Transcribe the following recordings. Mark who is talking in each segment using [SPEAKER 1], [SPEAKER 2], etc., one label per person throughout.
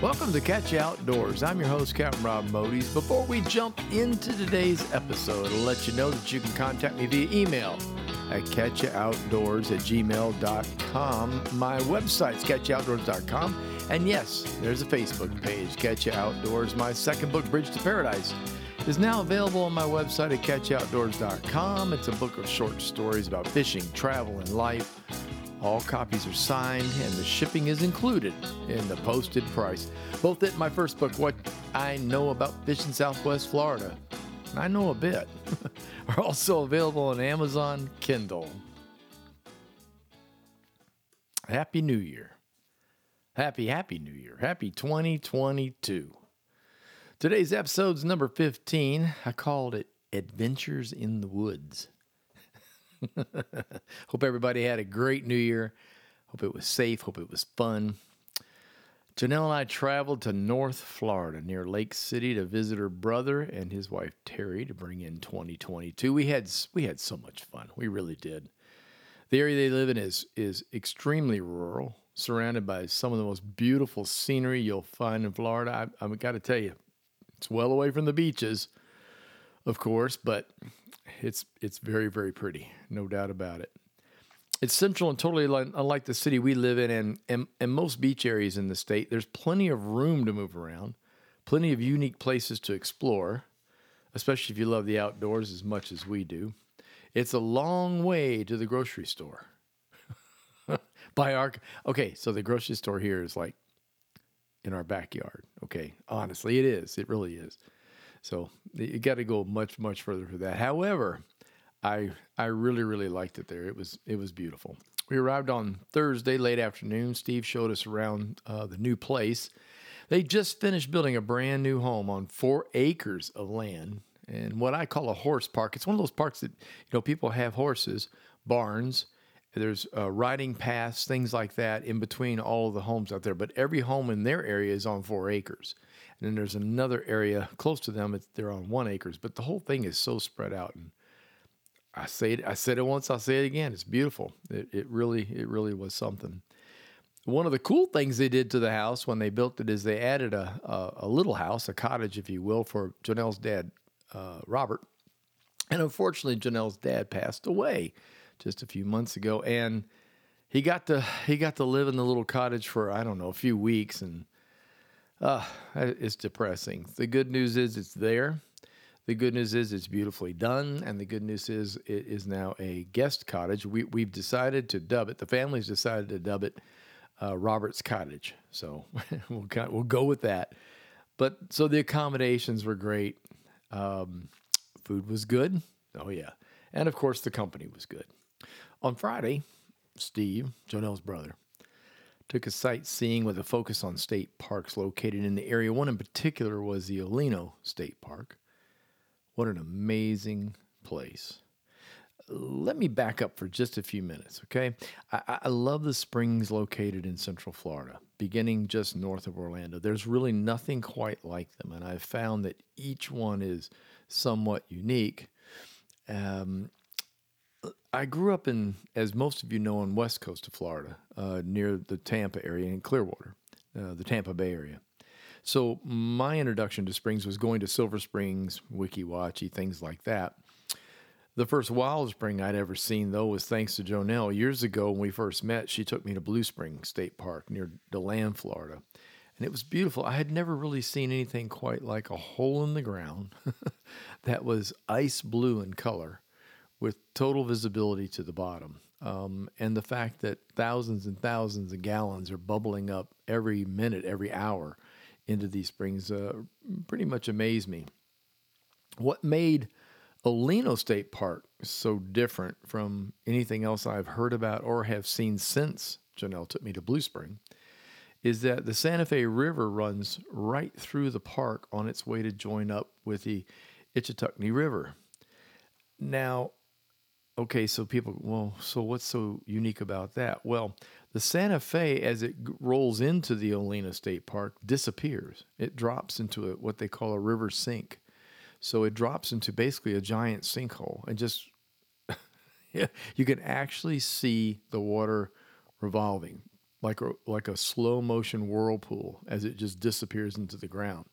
[SPEAKER 1] Welcome to Catch Outdoors. I'm your host, Captain Rob Modys. Before we jump into today's episode, I'll let you know that you can contact me via email at catchyououtdoors at gmail.com. My website's catchyououtdoors.com. And yes, there's a Facebook page, Catch Outdoors. My second book, Bridge to Paradise, is now available on my website at catchyououtdoors.com. It's a book of short stories about fishing, travel, and life all copies are signed and the shipping is included in the posted price. Both in my first book, What I Know About Fishing Southwest Florida, I know a bit, are also available on Amazon Kindle. Happy New Year. Happy, happy New Year. Happy 2022. Today's episode's number 15. I called it Adventures in the Woods. hope everybody had a great new year. Hope it was safe. Hope it was fun. Janelle and I traveled to North Florida near Lake City to visit her brother and his wife Terry to bring in 2022. We had we had so much fun. We really did. The area they live in is is extremely rural, surrounded by some of the most beautiful scenery you'll find in Florida. I, I've got to tell you, it's well away from the beaches, of course, but it's it's very very pretty, no doubt about it. It's central and totally unlike the city we live in, and, and and most beach areas in the state. There's plenty of room to move around, plenty of unique places to explore, especially if you love the outdoors as much as we do. It's a long way to the grocery store. By our okay, so the grocery store here is like in our backyard. Okay, honestly, it is. It really is. So you got to go much much further for that. However, I I really really liked it there. It was it was beautiful. We arrived on Thursday late afternoon. Steve showed us around uh, the new place. They just finished building a brand new home on four acres of land and what I call a horse park. It's one of those parks that you know people have horses, barns. There's uh, riding paths, things like that, in between all of the homes out there. But every home in their area is on four acres. And then there's another area close to them. They're on one acres, but the whole thing is so spread out. And I say it, I said it once, I'll say it again. It's beautiful. It, it really, it really was something. One of the cool things they did to the house when they built it is they added a, a, a little house, a cottage, if you will, for Janelle's dad, uh, Robert. And unfortunately, Janelle's dad passed away just a few months ago, and he got to he got to live in the little cottage for I don't know a few weeks, and uh, it's depressing. The good news is it's there. The good news is it's beautifully done, and the good news is it is now a guest cottage. We, we've decided to dub it. The family's decided to dub it uh, Robert's Cottage. So we'll we'll go with that. But so the accommodations were great. Um, food was good. Oh yeah, and of course the company was good. On Friday, Steve, Janelle's brother, took a sightseeing with a focus on state parks located in the area. One in particular was the O'Leno State Park. What an amazing place. Let me back up for just a few minutes, okay? I, I, love the springs located in Central Florida, beginning just north of Orlando. There's really nothing quite like them, and I've found that each one is somewhat unique. Um, I grew up in, as most of you know, on west coast of Florida, uh, near the Tampa area in Clearwater, uh, the Tampa Bay area. So my introduction to springs was going to Silver Springs, Weeki Wachee, things like that. The first wild spring I'd ever seen, though, was thanks to Janelle. Years ago, when we first met, she took me to Blue Spring State Park near DeLand, Florida. And it was beautiful. I had never really seen anything quite like a hole in the ground that was ice blue in color with total visibility to the bottom. Um, and the fact that thousands and thousands of gallons are bubbling up every minute, every hour into these springs uh, pretty much amazed me. What made O'Leno State Park so different from anything else I've heard about or have seen since Janelle took me to Blue Spring is that the Santa Fe River runs right through the park on its way to join up with the Ichetucknee River. Now, okay, so people, well, so what's so unique about that? Well, the Santa Fe, as it rolls into the O'Leno State Park, disappears. It drops into a, what they call a river sink. So it drops into basically a giant sinkhole and just, yeah, you can actually see the water revolving. like a, like a slow motion whirlpool as it just disappears into the ground.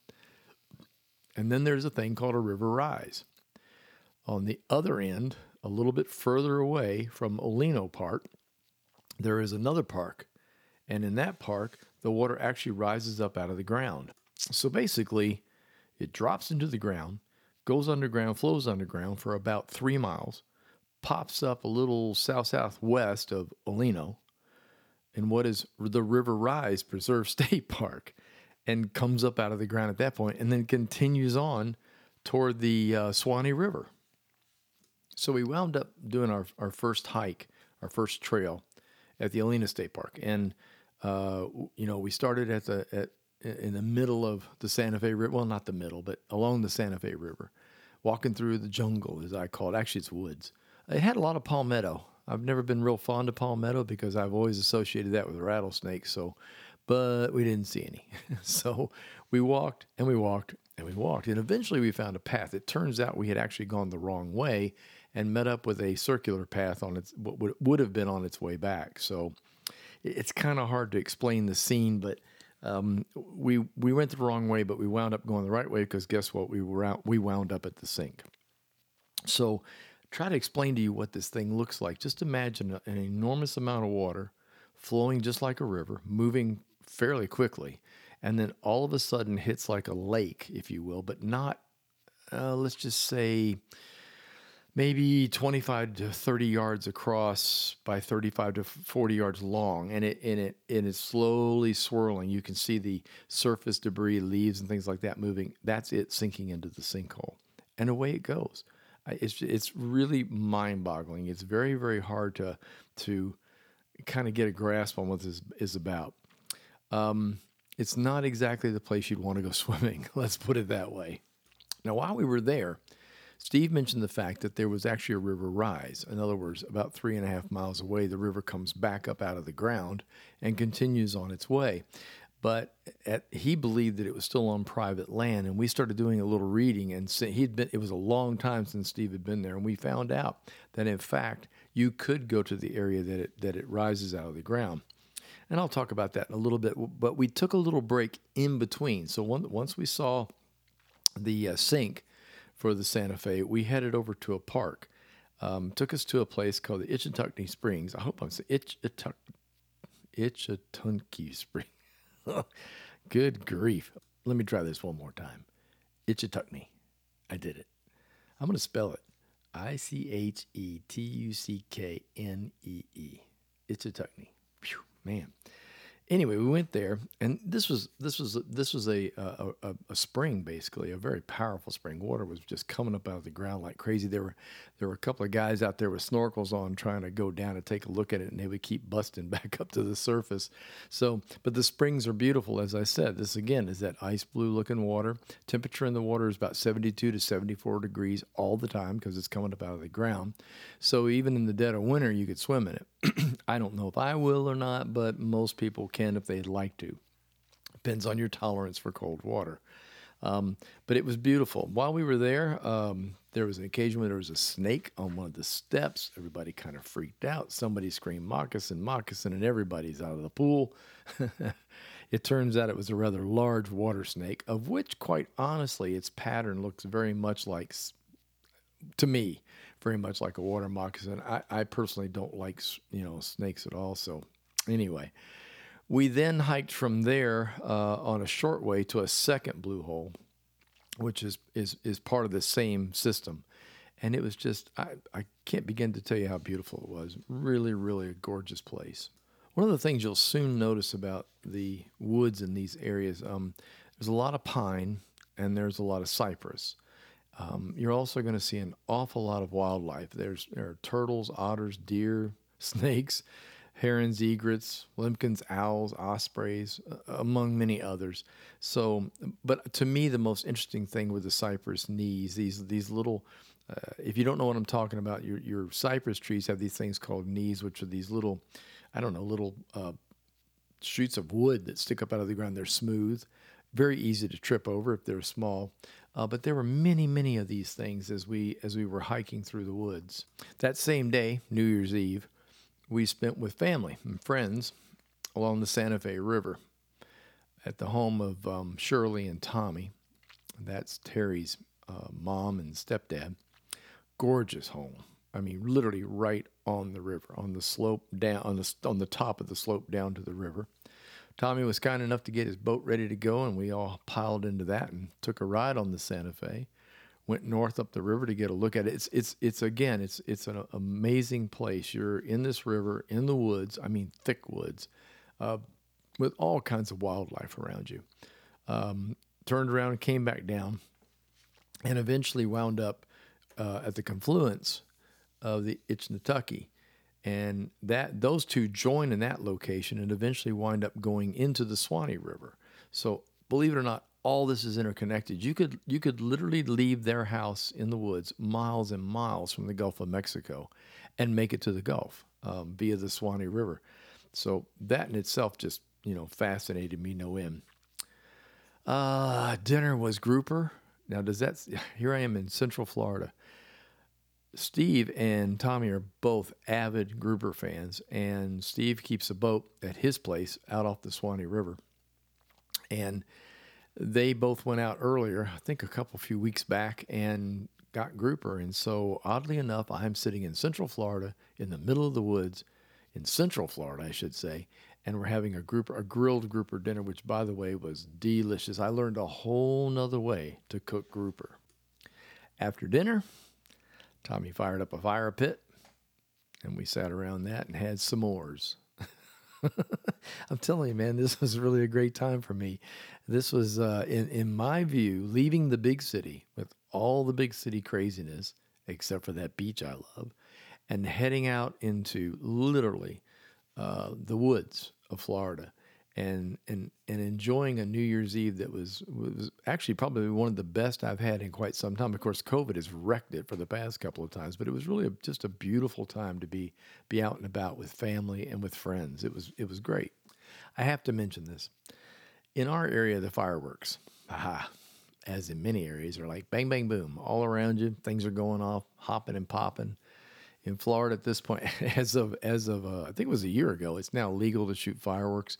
[SPEAKER 1] And then there's a thing called a river rise. On the other end, a little bit further away from O'Leno Park, there is another park. And in that park, the water actually rises up out of the ground. So basically, it drops into the ground, goes underground, flows underground for about three miles, pops up a little south southwest of O'Leno in what is the River Rise Preserve State Park and comes up out of the ground at that point and then continues on toward the uh, Suwannee River. So we wound up doing our, our first hike, our first trail at the O'Leno State Park. And, uh, you know, we started at the, at, in the middle of the Santa Fe River. Well, not the middle, but along the Santa Fe River, walking through the jungle, as I call it. Actually, it's woods. It had a lot of palmetto. I've never been real fond of palmetto because I've always associated that with rattlesnakes. So, but we didn't see any. so we walked and we walked and we walked. And eventually we found a path. It turns out we had actually gone the wrong way and met up with a circular path on its what would, have been on its way back. So it's kind of hard to explain the scene, but um, we we went the wrong way, but we wound up going the right way because guess what? We were out, we wound up at the sink. So try to explain to you what this thing looks like. Just imagine an enormous amount of water flowing just like a river, moving fairly quickly, and then all of a sudden hits like a lake, if you will, but not, uh, let's just say, maybe 25 to 30 yards across by 35 to 40 yards long and it and it and it's slowly swirling. You can see the surface debris leaves and things like that moving. That's it sinking into the sinkhole and away it goes. It's it's really mind-boggling. It's very very hard to to kind of get a grasp on what this is about. Um, it's not exactly the place you'd want to go swimming let's put it that way. Now while we were there Steve mentioned the fact that there was actually a river rise. In other words, about three and a half miles away, the river comes back up out of the ground and continues on its way. But at, he believed that it was still on private land, and we started doing a little reading. And he'd been. It was a long time since Steve had been there, and we found out that in fact you could go to the area that it that it rises out of the ground. And I'll talk about that in a little bit. But we took a little break in between. So one, once we saw the uh, sink for the Santa Fe, we headed over to a park. Um, took us to a place called the Ichetucknee Springs. I hope I'm saying Itchatuck, Ichetunky Spring. Good grief. Let me try this one more time. Ichetucknee. I did it. I'm going to spell it I C H E T U C K N E E. Ichetucknee. Man anyway, we went there, and this was this was this was a, a a, a spring basically, a very powerful spring. Water was just coming up out of the ground like crazy. There were there were a couple of guys out there with snorkels on trying to go down and take a look at it, and they would keep busting back up to the surface. So, but the springs are beautiful, as I said. This again is that ice blue looking water. Temperature in the water is about 72 to 74 degrees all the time because it's coming up out of the ground. So even in the dead of winter, you could swim in it. I don't know if I will or not, but most people can if they'd like to. Depends on your tolerance for cold water. Um, but it was beautiful. While we were there, um, there was an occasion when there was a snake on one of the steps. Everybody kind of freaked out. Somebody screamed moccasin, moccasin, and everybody's out of the pool. it turns out it was a rather large water snake, of which, quite honestly, its pattern looks very much like, to me, very much like a water moccasin. I, I personally don't like you know snakes at all. So anyway, we then hiked from there uh, on a short way to a second blue hole, which is is is part of the same system. And it was just I, I can't begin to tell you how beautiful it was. Really, really a gorgeous place. One of the things you'll soon notice about the woods in these areas, um, there's a lot of pine and there's a lot of cypress. Um, you're also going to see an awful lot of wildlife. There's there are turtles, otters, deer, snakes, herons, egrets, limpkins, owls, ospreys, uh, among many others. So, but to me, the most interesting thing with the cypress knees, these these little. Uh, if you don't know what I'm talking about, your your cypress trees have these things called knees, which are these little, I don't know, little uh, shoots of wood that stick up out of the ground. They're smooth, very easy to trip over if they're small. Uh, but there were many, many of these things as we as we were hiking through the woods. That same day, New Year's Eve, we spent with family and friends along the Santa Fe River at the home of um, Shirley and Tommy. That's Terry's uh, mom and stepdad. Gorgeous home. I mean, literally right on the river, on the slope down, on the on the top of the slope down to the river. Tommy was kind enough to get his boat ready to go, and we all piled into that and took a ride on the Santa Fe. Went north up the river to get a look at it. It's it's it's again, it's it's an amazing place. You're in this river, in the woods. I mean, thick woods, uh, with all kinds of wildlife around you. Um, turned around and came back down, and eventually wound up uh, at the confluence of the Itchnatucky. And that those two join in that location and eventually wind up going into the Suwannee River. So believe it or not, all this is interconnected. You could you could literally leave their house in the woods, miles and miles from the Gulf of Mexico, and make it to the Gulf um, via the Suwannee River. So that in itself just you know fascinated me no end. Uh, dinner was grouper. Now does that here I am in Central Florida. Steve and Tommy are both avid grouper fans, and Steve keeps a boat at his place out off the Suwannee River. And they both went out earlier, I think a couple few weeks back, and got grouper. And so, oddly enough, I'm sitting in Central Florida in the middle of the woods, in Central Florida, I should say, and we're having a grouper, a grilled grouper dinner, which, by the way, was delicious. I learned a whole nother way to cook grouper. After dinner, Tommy fired up a fire pit, and we sat around that and had s'mores. I'm telling you, man, this was really a great time for me. This was, uh, in in my view, leaving the big city with all the big city craziness, except for that beach I love, and heading out into literally uh, the woods of Florida and and and enjoying a New Year's Eve that was was actually probably one of the best I've had in quite some time. Of course, COVID has wrecked it for the past couple of times, but it was really a, just a beautiful time to be be out and about with family and with friends. It was it was great. I have to mention this. In our area, the fireworks, aha, as in many areas, are like bang bang boom all around you. Things are going off, hopping and popping in Florida at this point, as of as of uh, I think it was a year ago, it's now legal to shoot fireworks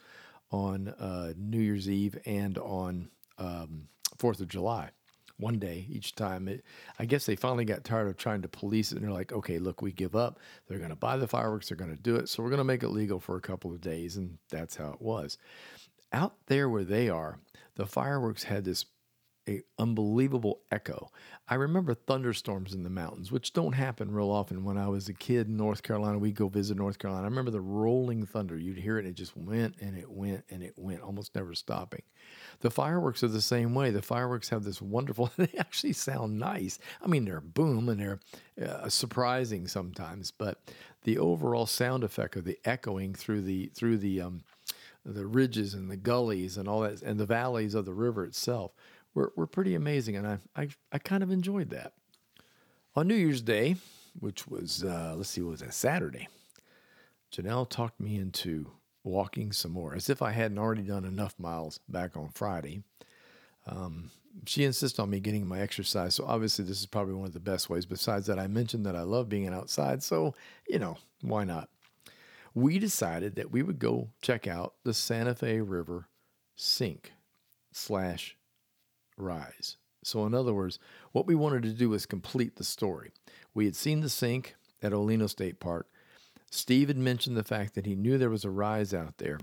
[SPEAKER 1] on uh, New Year's Eve and on um, Fourth of July. One day each time. It, I guess they finally got tired of trying to police it, and they're like, "Okay, look, we give up. They're going to buy the fireworks. They're going to do it. So we're going to make it legal for a couple of days." And that's how it was. Out there where they are, the fireworks had this a unbelievable echo. I remember thunderstorms in the mountains, which don't happen real often. When I was a kid in North Carolina, we'd go visit North Carolina. I remember the rolling thunder. You'd hear it, and it just went and it went and it went, almost never stopping. The fireworks are the same way. The fireworks have this wonderful, they actually sound nice. I mean, they're boom and they're uh, surprising sometimes, but the overall sound effect of the echoing through the, through the, um, the ridges and the gullies and all that, and the valleys of the river itself were, were pretty amazing, and I, I, I kind of enjoyed that. On New Year's Day, which was, uh, let's see, was that, Saturday, Janelle talked me into walking some more, as if I hadn't already done enough miles back on Friday. Um, she insists on me getting my exercise, so obviously this is probably one of the best ways. Besides that, I mentioned that I love being outside, so you know why not? We decided that we would go check out the Santa Fe River sink slash rise. So, in other words, what we wanted to do was complete the story. We had seen the sink at O'Leno State Park. Steve had mentioned the fact that he knew there was a rise out there.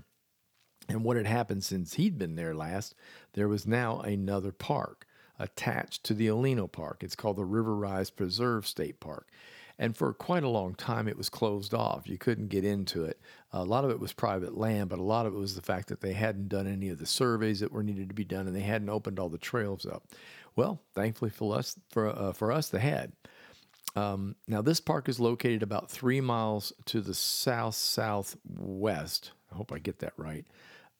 [SPEAKER 1] And what had happened since he'd been there last, there was now another park attached to the O'Leno Park. It's called the River Rise Preserve State Park. And for quite a long time, it was closed off. You couldn't get into it. A lot of it was private land, but a lot of it was the fact that they hadn't done any of the surveys that were needed to be done, and they hadn't opened all the trails up. Well, thankfully for us, for uh, for us, they had. Um, now, this park is located about three miles to the south southwest. I hope I get that right.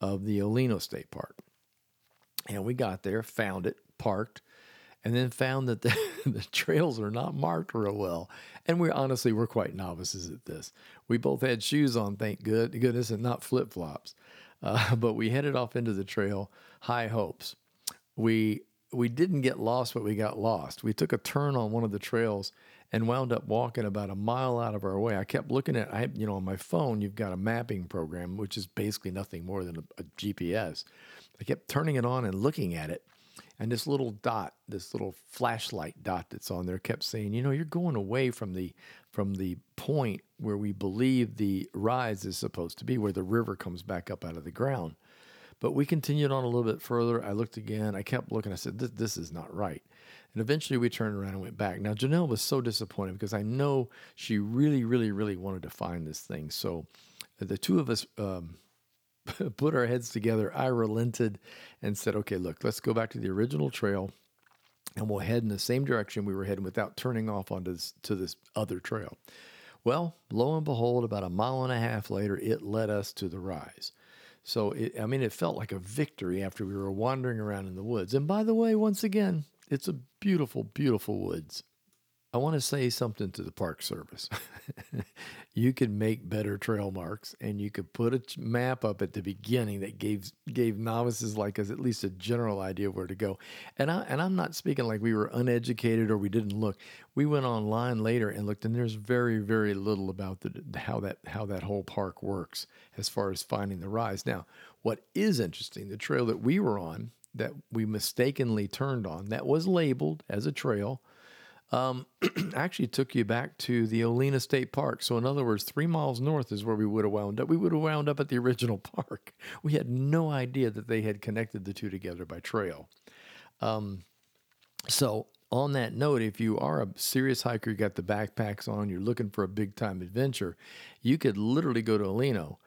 [SPEAKER 1] Of the O'Leno State Park, and we got there, found it, parked, and then found that the, the trails are not marked real well. And we honestly we're quite novices at this. We both had shoes on, thank good goodness, and not flip flops. Uh, but we headed off into the trail, high hopes. We we didn't get lost, but we got lost. We took a turn on one of the trails, and wound up walking about a mile out of our way. I kept looking at, I, you know, on my phone, you've got a mapping program, which is basically nothing more than a, a GPS. I kept turning it on and looking at it. And this little dot, this little flashlight dot that's on there kept saying, you know, you're going away from the from the point where we believe the rise is supposed to be, where the river comes back up out of the ground. But we continued on a little bit further. I looked again. I kept looking. I said, this, this is not right. And eventually we turned around and went back. Now, Janelle was so disappointed because I know she really, really, really wanted to find this thing. So the two of us um, put our heads together. I relented and said, okay, look, let's go back to the original trail and we'll head in the same direction we were heading without turning off onto this, to this other trail. Well, lo and behold, about a mile and a half later, it led us to the rise. So, it, I mean, it felt like a victory after we were wandering around in the woods. And by the way, once again, it's a beautiful, beautiful woods. I want to say something to the Park Service. you could make better trail marks and you could put a map up at the beginning that gave gave novices like us at least a general idea of where to go. And I and I'm not speaking like we were uneducated or we didn't look. We went online later and looked and there's very very little about the how that how that whole park works as far as finding the rise. Now, what is interesting, the trail that we were on that we mistakenly turned on that was labeled as a trail um, actually took you back to the O'Leno State Park. So, in other words, three miles north is where we would have wound up. We would have wound up at the original park. We had no idea that they had connected the two together by trail. Um, so, on that note, if you are a serious hiker, you got the backpacks on, you're looking for a big time adventure, you could literally go to O'Leno,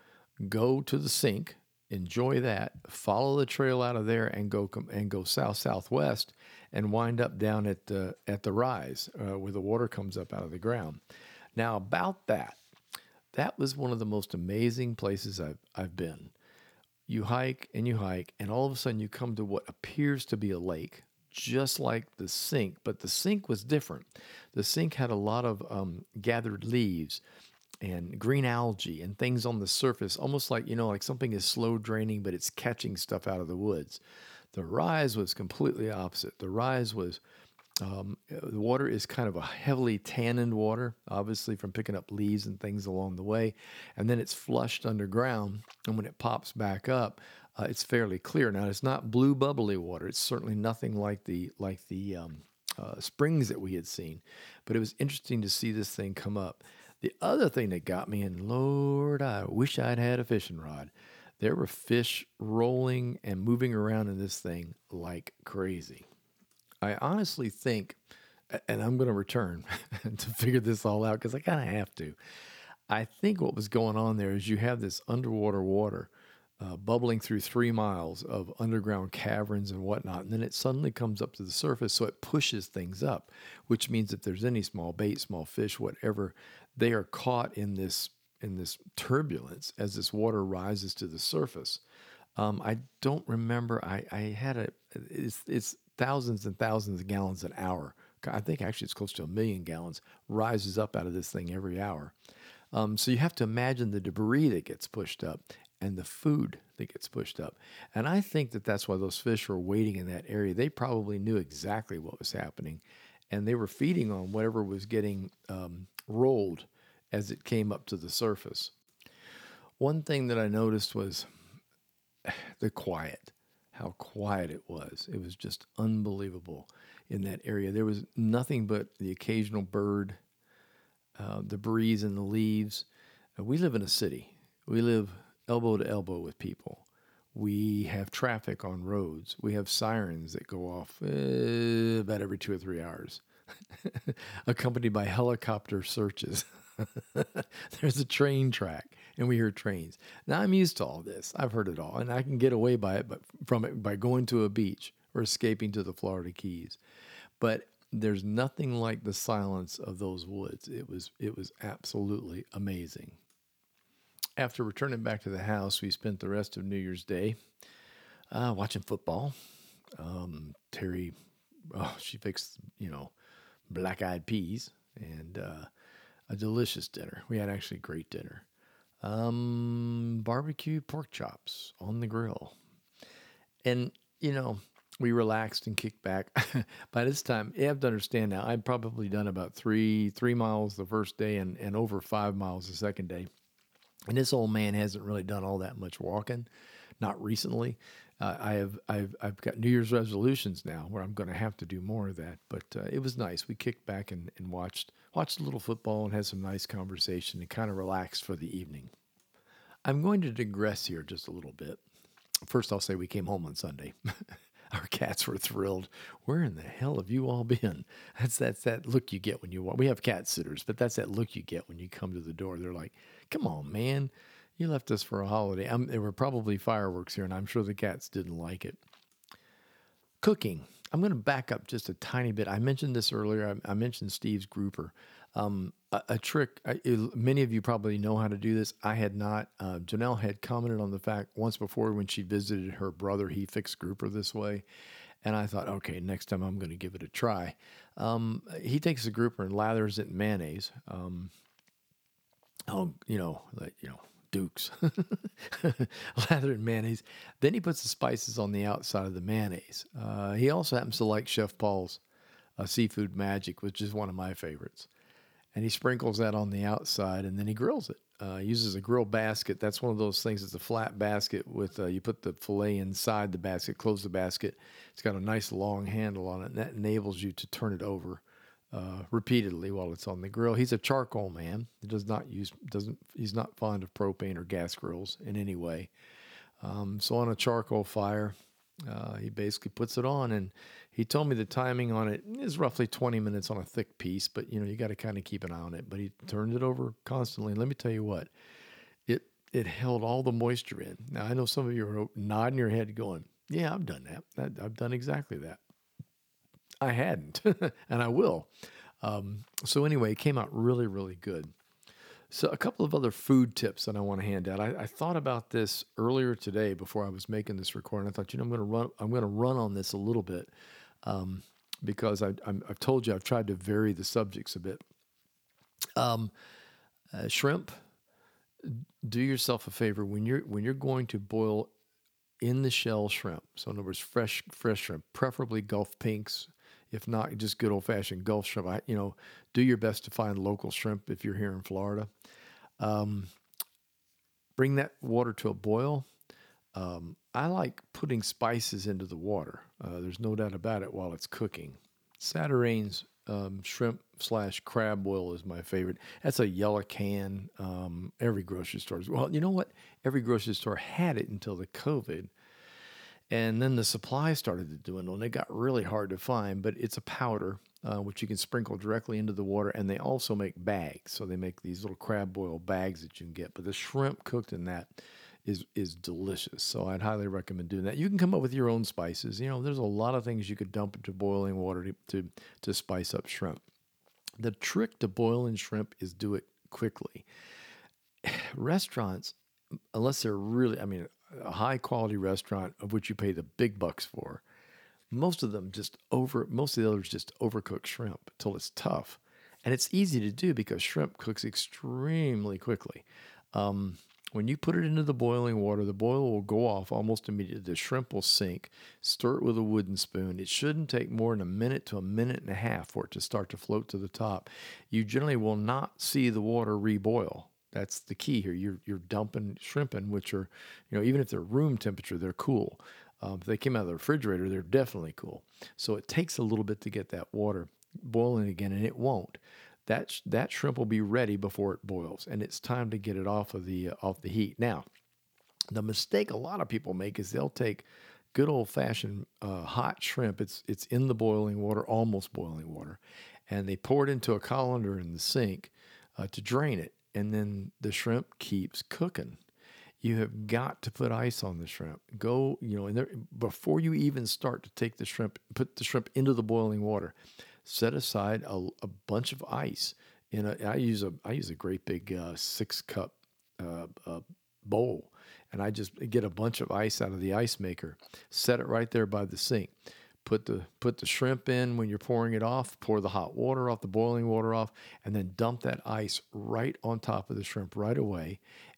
[SPEAKER 1] go to the sink, enjoy that, follow the trail out of there, and go and go south southwest, and wind up down at the at the rise uh, where the water comes up out of the ground. Now about that, that was one of the most amazing places I've I've been. You hike and you hike, and all of a sudden you come to what appears to be a lake, just like the sink, but the sink was different. The sink had a lot of um, gathered leaves and green algae and things on the surface, almost like, you know, like something is slow draining, but it's catching stuff out of the woods. The rise was completely opposite. The rise was, um, the water is kind of a heavily tanned water, obviously from picking up leaves and things along the way. And then it's flushed underground. And when it pops back up, uh, it's fairly clear. Now, it's not blue bubbly water. It's certainly nothing like the, like the, um, uh, springs that we had seen, but it was interesting to see this thing come up. The other thing that got me, and Lord, I wish I'd had a fishing rod. There were fish rolling and moving around in this thing like crazy. I honestly think, and I'm going to return to figure this all out because I kind of have to. I think what was going on there is you have this underwater water uh, bubbling through three miles of underground caverns and whatnot. And then it suddenly comes up to the surface. So it pushes things up, which means if there's any small bait, small fish, whatever, they are caught in this in this turbulence as this water rises to the surface. Um, I don't remember. I, I had a. It's, it's thousands and thousands of gallons an hour. I think actually it's close to a million gallons rises up out of this thing every hour. Um, so you have to imagine the debris that gets pushed up and the food that gets pushed up. And I think that that's why those fish were waiting in that area. They probably knew exactly what was happening, and they were feeding on whatever was getting um, rolled as it came up to the surface. One thing that I noticed was the quiet, how quiet it was. It was just unbelievable in that area. There was nothing but the occasional bird, uh, the breeze and the leaves. Uh, we live in a city. We live elbow to elbow with people. We have traffic on roads. We have sirens that go off uh, about every two or three hours, accompanied by helicopter searches. There's a train track, and we hear trains. Now I'm used to all this. I've heard it all, and I can get away by it, but from it by going to a beach or escaping to the Florida Keys. But there's nothing like the silence of those woods. It was it was absolutely amazing. After returning back to the house, we spent the rest of New Year's Day uh, watching football. Um, Terry, oh, she fixed you know black eyed peas and uh, a delicious dinner. We had actually great dinner. Um, barbecue pork chops on the grill. And, you know, we relaxed and kicked back. By this time, you have to understand now, I'd probably done about three three miles the first day and, and over five miles the second day. And this old man hasn't really done all that much walking, not recently. Uh, I have I've I've got New Year's resolutions now where I'm going to have to do more of that. But uh, it was nice. We kicked back and, and watched watched a little football and had some nice conversation and kind of relaxed for the evening. I'm going to digress here just a little bit. First, I'll say we came home on Sunday. Our cats were thrilled. Where in the hell have you all been? That's that's that look you get when you walk. We have cat sitters, but that's that look you get when you come to the door. They're like, "Come on, man, you left us for a holiday." I'm, there were probably fireworks here, and I'm sure the cats didn't like it. Cooking. I'm going to back up just a tiny bit. I mentioned this earlier. I, I mentioned Steve's grouper. Um, a, a, trick, I, it, many of you probably know how to do this. I had not. Uh, Janelle had commented on the fact once before when she visited her brother, he fixed grouper this way. And I thought, okay, next time I'm going to give it a try. Um, he takes the grouper and lathers it in mayonnaise. Um, oh, you know, like, you know, Dukes, lathered in mayonnaise. Then he puts the spices on the outside of the mayonnaise. Uh, he also happens to like Chef Paul's uh, Seafood Magic, which is one of my favorites and he sprinkles that on the outside and then he grills it. Uh, uses a grill basket. That's one of those things. It's a flat basket with uh, you put the fillet inside the basket, close the basket. It's got a nice long handle on it, and that enables you to turn it over uh, repeatedly while it's on the grill. He's a charcoal man. He does not use doesn't he's not fond of propane or gas grills in any way. Um, so on a charcoal fire, uh, he basically puts it on, and he told me the timing on it is roughly 20 minutes on a thick piece, but you know you got to kind of keep an eye on it. But he turned it over constantly. And Let me tell you what, it it held all the moisture in. Now I know some of you are nodding your head, going, "Yeah, I've done that. I've done exactly that." I hadn't, and I will. Um, so anyway, it came out really, really good. So, a couple of other food tips that I want to hand out. I, I, thought about this earlier today before I was making this recording. I thought, you know, I'm going to run. I'm going to run on this a little bit um, because I, have told you I've tried to vary the subjects a bit. Um, uh, shrimp. Do yourself a favor when you're when you're going to boil in the shell shrimp. So, in other words, fresh fresh shrimp, preferably Gulf pinks if not, just good old fashioned Gulf shrimp. I, you know, do your best to find local shrimp if you're here in Florida. Um, bring that water to a boil. Um, I like putting spices into the water. Uh, there's no doubt about it while it's cooking. Zatarain's um, shrimp slash crab boil is my favorite. That's a yellow can. Um, every grocery store. Well, you know what? Every grocery store had it until the COVID. And then the supply started to dwindle and it got really hard to find, but it's a powder uh, which you can sprinkle directly into the water. And they also make bags. So they make these little crab boil bags that you can get. But the shrimp cooked in that is is delicious. So I'd highly recommend doing that. You can come up with your own spices. You know, there's a lot of things you could dump into boiling water to, to, to spice up shrimp. The trick to boiling shrimp is do it quickly. Restaurants, unless they're really, I mean, a high quality restaurant of which you pay the big bucks for, most of them just over, most of the others just overcook shrimp until it's tough. And it's easy to do because shrimp cooks extremely quickly. Um, when you put it into the boiling water, the boil will go off almost immediately. The shrimp will sink. Stir it with a wooden spoon. It shouldn't take more than a minute to a minute and a half for it to start to float to the top. You generally will not see the water reboil. That's the key here. You're you're dumping shrimp in, which are, you know, even if they're room temperature, they're cool. Um, if they came out of the refrigerator, they're definitely cool. So it takes a little bit to get that water boiling again, and it won't. That that shrimp will be ready before it boils, and it's time to get it off of the uh, off the heat. Now, the mistake a lot of people make is they'll take good old fashioned uh, hot shrimp. It's it's in the boiling water, almost boiling water, and they pour it into a colander in the sink uh, to drain it and then the shrimp keeps cooking. You have got to put ice on the shrimp. Go, you know, and there, before you even start to take the shrimp, put the shrimp into the boiling water. Set aside a, a bunch of ice. In a, I use a I use a great big uh, six cup uh, uh, bowl, and I just get a bunch of ice out of the ice maker. Set it right there by the sink put the put the shrimp in when you're pouring it off pour the hot water off the boiling water off and then dump that ice right on top of the shrimp right away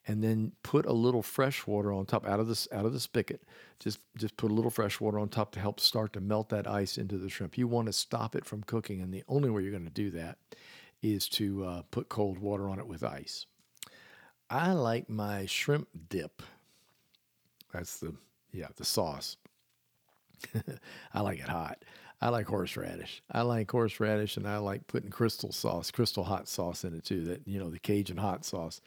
[SPEAKER 1] and then put a little fresh water on top out of this out of the spigot. Just just put a little fresh water on top to help start to melt that ice into the shrimp. You want to stop it from cooking, and the only way you're going to do that is to uh, put cold water on it with ice. I like my shrimp dip. That's the yeah the sauce. I like it hot. I like horseradish. I like horseradish, and I like putting crystal sauce, crystal hot sauce in it too. That you know the Cajun hot sauce.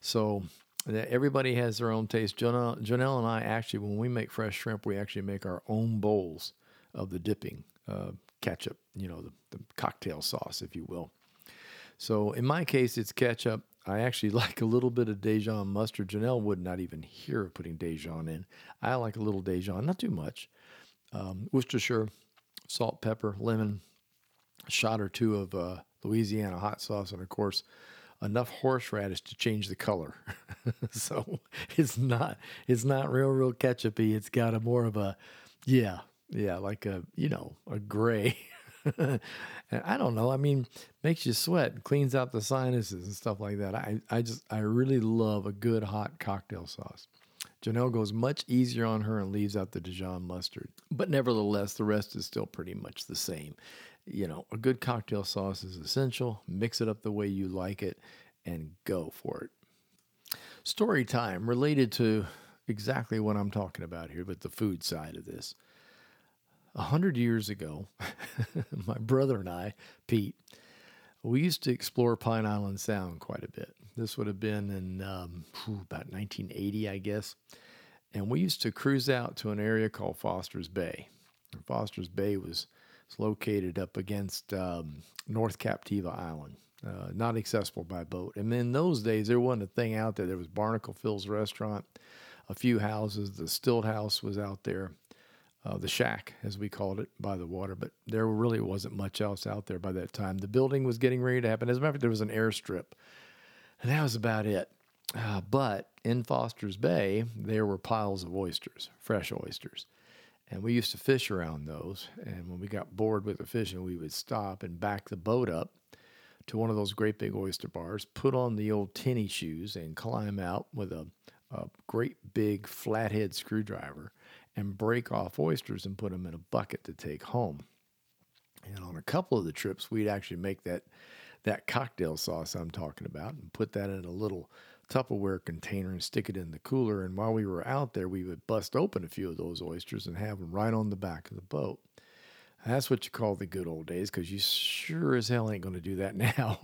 [SPEAKER 1] So everybody has their own taste. Janelle, Janelle and I actually, when we make fresh shrimp, we actually make our own bowls of the dipping uh, ketchup. You know the, the cocktail sauce, if you will. So in my case, it's ketchup. I actually like a little bit of Dijon mustard. Janelle would not even hear of putting Dijon in. I like a little Dijon, not too much. Um, Worcestershire, salt, pepper, lemon, a shot or two of uh, Louisiana hot sauce, and of course, enough horseradish to change the color. so it's not it's not real real ketchupy. It's got a more of a yeah yeah like a you know a gray. and I don't know. I mean, makes you sweat, cleans out the sinuses and stuff like that. I, I just I really love a good hot cocktail sauce. Janelle goes much easier on her and leaves out the Dijon mustard. But nevertheless, the rest is still pretty much the same. You know, a good cocktail sauce is essential. Mix it up the way you like it and go for it. Story time related to exactly what I'm talking about here, but the food side of this. A hundred years ago, my brother and I, Pete, we used to explore Pine Island Sound quite a bit. This would have been in um, about 1980, I guess. And we used to cruise out to an area called Foster's Bay. And Foster's Bay was, was located up against um, North Captiva Island, uh, not accessible by boat. And in those days, there wasn't a thing out there. There was Barnacle Phil's restaurant, a few houses. The Stilt House was out there, uh, the shack, as we called it, by the water. But there really wasn't much else out there by that time. The building was getting ready to happen. As a matter of fact, there was an airstrip and that was about it. Uh, but in Foster's Bay, there were piles of oysters, fresh oysters. And we used to fish around those. And when we got bored with the fishing, we would stop and back the boat up to one of those great big oyster bars, put on the old tinny shoes, and climb out with a, a great big flathead screwdriver and break off oysters and put them in a bucket to take home. And on a couple of the trips, we'd actually make that that cocktail sauce I'm talking about and put that in a little Tupperware container and stick it in the cooler. And while we were out there, we would bust open a few of those oysters and have them right on the back of the boat. That's what you call the good old days because you sure as hell ain't going to do that now.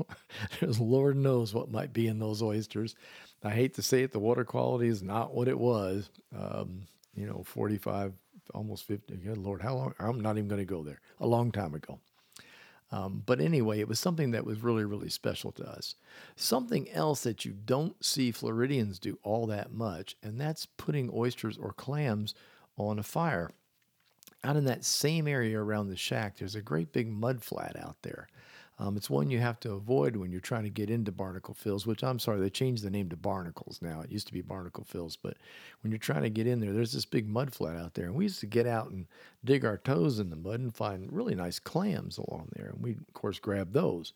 [SPEAKER 1] Because Lord knows what might be in those oysters. I hate to say it, the water quality is not what it was. Um, you know, 45, almost 50. Good Lord, how long? I'm not even going to go there. A long time ago. Um, but anyway, it was something that was really, really special to us. Something else that you don't see Floridians do all that much, and that's putting oysters or clams on a fire. Out in that same area around the shack, there's a great big mud flat out there. Um, it's one you have to avoid when you're trying to get into Barnacle Phil's, which I'm sorry, they changed the name to Barnacles now. It used to be Barnacle Phil's, but when you're trying to get in there, there's this big mud flat out there. And we used to get out and dig our toes in the mud and find really nice clams along there. And we, of course, grab those.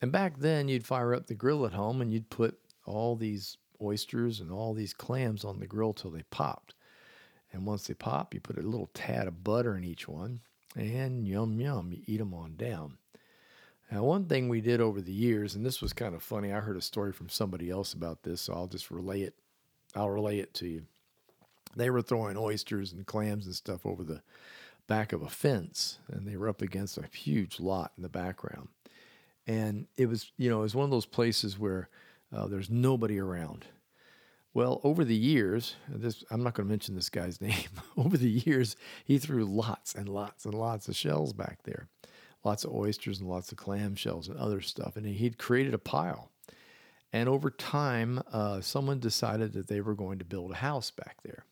[SPEAKER 1] And back then, you'd fire up the grill at home and you'd put all these oysters and all these clams on the grill till they popped. And once they pop, you put a little tad of butter in each one, and yum yum, you eat them on down. Now, one thing we did over the years, and this was kind of funny, I heard a story from somebody else about this, so I'll just relay it. I'll relay it to you. They were throwing oysters and clams and stuff over the back of a fence, and they were up against a huge lot in the background. And it was, you know, it was one of those places where uh, there's nobody around. Well, over the years, this I'm not going to mention this guy's name. over the years, he threw lots and lots and lots of shells back there lots of oysters and lots of clam shells and other stuff. And he'd created a pile. And over time, uh, someone decided that they were going to build a house back there.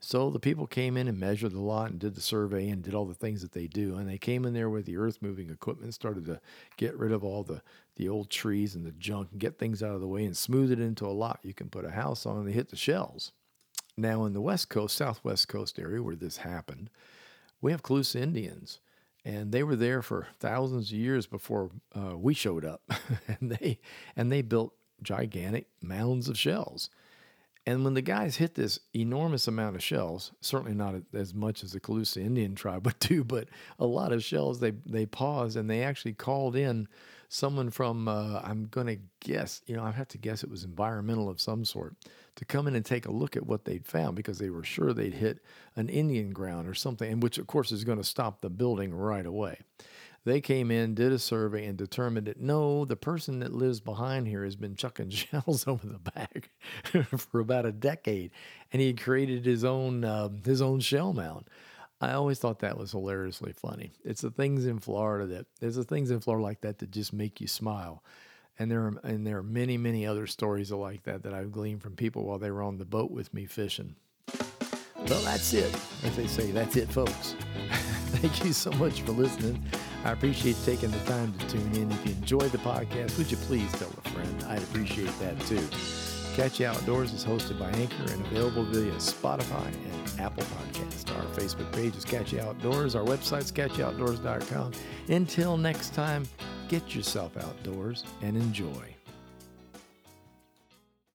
[SPEAKER 1] So the people came in and measured the lot and did the survey and did all the things that they do. And they came in there with the earth moving equipment, started to get rid of all the, the old trees and the junk and get things out of the way and smooth it into a lot you can put a house on. And they hit the shells. Now, in the West Coast, Southwest Coast area where this happened, we have Calusa Indians and they were there for thousands of years before uh, we showed up, and they and they built gigantic mounds of shells. And when the guys hit this enormous amount of shells, certainly not as much as the Calusa Indian tribe would do, but a lot of shells, they they paused and they actually called in someone from uh, I'm going to guess, you know, I have to guess it was environmental of some sort to come in and take a look at what they'd found because they were sure they'd hit an Indian ground or something, and which of course is going to stop the building right away. They came in, did a survey, and determined that no, the person that lives behind here has been chucking shells over the back for about a decade, and he had created his own uh, his own shell mound. I always thought that was hilariously funny. It's the things in Florida that there's the things in Florida like that that just make you smile. And there are and there are many, many other stories like that that I've gleaned from people while they were on the boat with me fishing. Well, that's it. As they say, that's it, folks. Thank you so much for listening. I appreciate taking the time to tune in. If you enjoyed the podcast, would you please tell a friend? I'd appreciate that too. You Outdoors is hosted by Anchor and available via Spotify and Apple Podcast. Our Facebook page is You Outdoors. Our website is catchyoutdoors.com. Until next time, get yourself outdoors and enjoy.